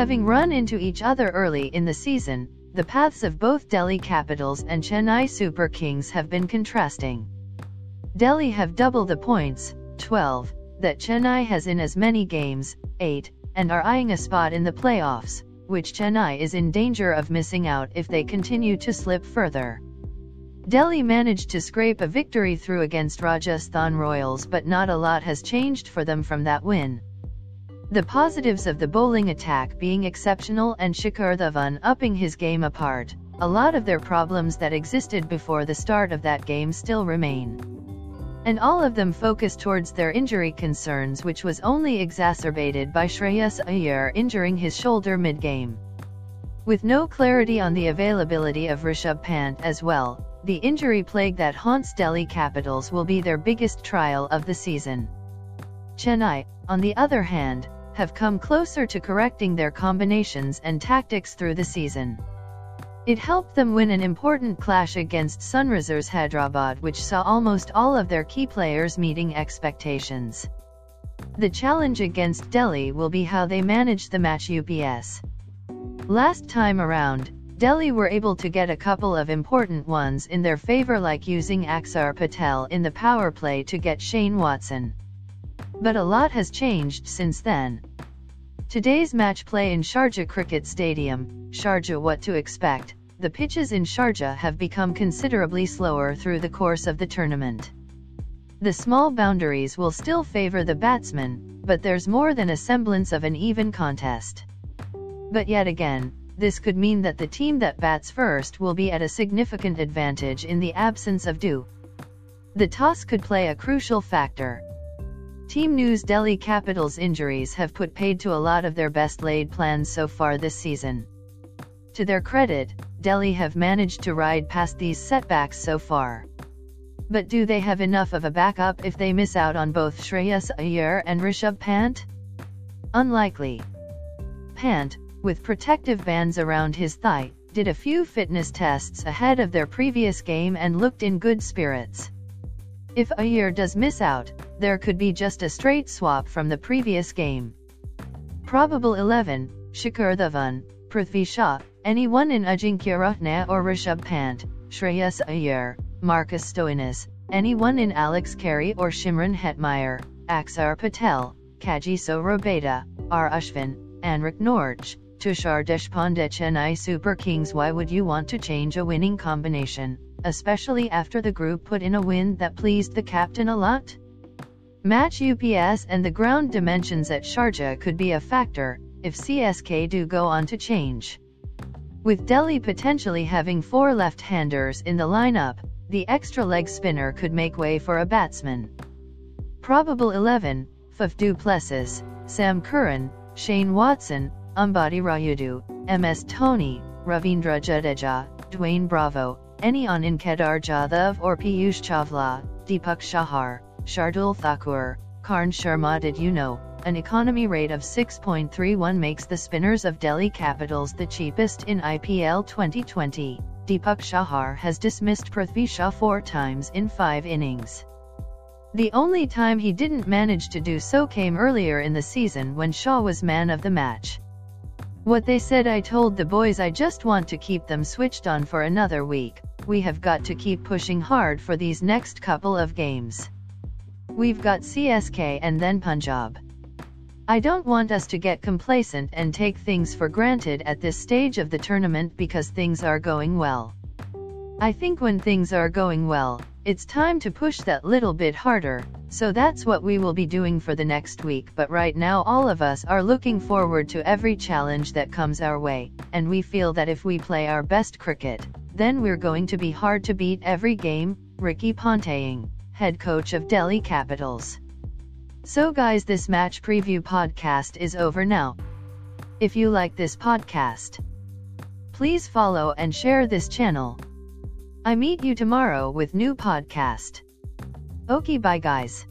Having run into each other early in the season, the paths of both Delhi Capitals and Chennai Super Kings have been contrasting. Delhi have double the points, 12, that Chennai has in as many games, 8, and are eyeing a spot in the playoffs, which Chennai is in danger of missing out if they continue to slip further. Delhi managed to scrape a victory through against Rajasthan Royals but not a lot has changed for them from that win. The positives of the bowling attack being exceptional and Shikhar Dhawan upping his game apart, a lot of their problems that existed before the start of that game still remain. And all of them focus towards their injury concerns which was only exacerbated by Shreyas Iyer injuring his shoulder mid-game. With no clarity on the availability of Rishabh Pant as well, the injury plague that haunts Delhi Capitals will be their biggest trial of the season. Chennai, on the other hand, have come closer to correcting their combinations and tactics through the season. It helped them win an important clash against Sunrisers Hyderabad which saw almost all of their key players meeting expectations. The challenge against Delhi will be how they manage the match UPS. Last time around, Delhi were able to get a couple of important ones in their favor like using Axar Patel in the power play to get Shane Watson. But a lot has changed since then. Today's match play in Sharjah Cricket Stadium, Sharjah what to expect, the pitches in Sharjah have become considerably slower through the course of the tournament. The small boundaries will still favor the batsmen, but there's more than a semblance of an even contest. But yet again, this could mean that the team that bats first will be at a significant advantage in the absence of dew. The toss could play a crucial factor. Team News Delhi Capitals injuries have put paid to a lot of their best laid plans so far this season. To their credit, Delhi have managed to ride past these setbacks so far. But do they have enough of a backup if they miss out on both Shreyas Iyer and Rishabh Pant? Unlikely. Pant, with protective bands around his thigh, did a few fitness tests ahead of their previous game and looked in good spirits. If Iyer does miss out, there could be just a straight swap from the previous game. Probable 11, Shikhar Dhawan, Prithvi Shaw, anyone in Ajinkya Rahane or Rishabh Pant, Shreyas Iyer, Marcus Stoinis, anyone in Alex Carey or Shimron Hetmyer, Axar Patel, Kagiso Rabada, R. Ashwin, Anrich Nortje, Tushar Deshpande Chennai Super Kings Why would you want to change a winning combination, especially after the group put in a win that pleased the captain a lot? Match UPS and the ground dimensions at Sharjah could be a factor, if CSK do go on to change. With Delhi potentially having four left-handers in the lineup, the extra leg spinner could make way for a batsman. Probable 11, Faf du Plessis, Sam Curran, Shane Watson, Ambati Rayudu, MS Dhoni, Ravindra Jadeja, Dwayne Bravo, Anion in Kedar Jadhav or Piyush Chawla, Deepak Chahar, Shardul Thakur, Karn Sharma Did you know, an economy rate of 6.31 makes the spinners of Delhi Capitals the cheapest in IPL 2020. Deepak Chahar has dismissed Prithvi Shaw four times in five innings. The only time he didn't manage to do so came earlier in the season when Shaw was man of the match. What they said I told the boys I just want to keep them switched on for another week, we have got to keep pushing hard for these next couple of games. We've got CSK and then Punjab. I don't want us to get complacent and take things for granted at this stage of the tournament because things are going well. I think when things are going well, it's time to push that little bit harder, so that's what we will be doing for the next week. But right now, all of us are looking forward to every challenge that comes our way, and we feel that if we play our best cricket, then we're going to be hard to beat every game. Ricky Ponting, head coach of Delhi Capitals. So, guys, this match preview podcast is over now. If you like this podcast, please follow and share this channel. I meet you tomorrow with new podcast. Okay bye guys.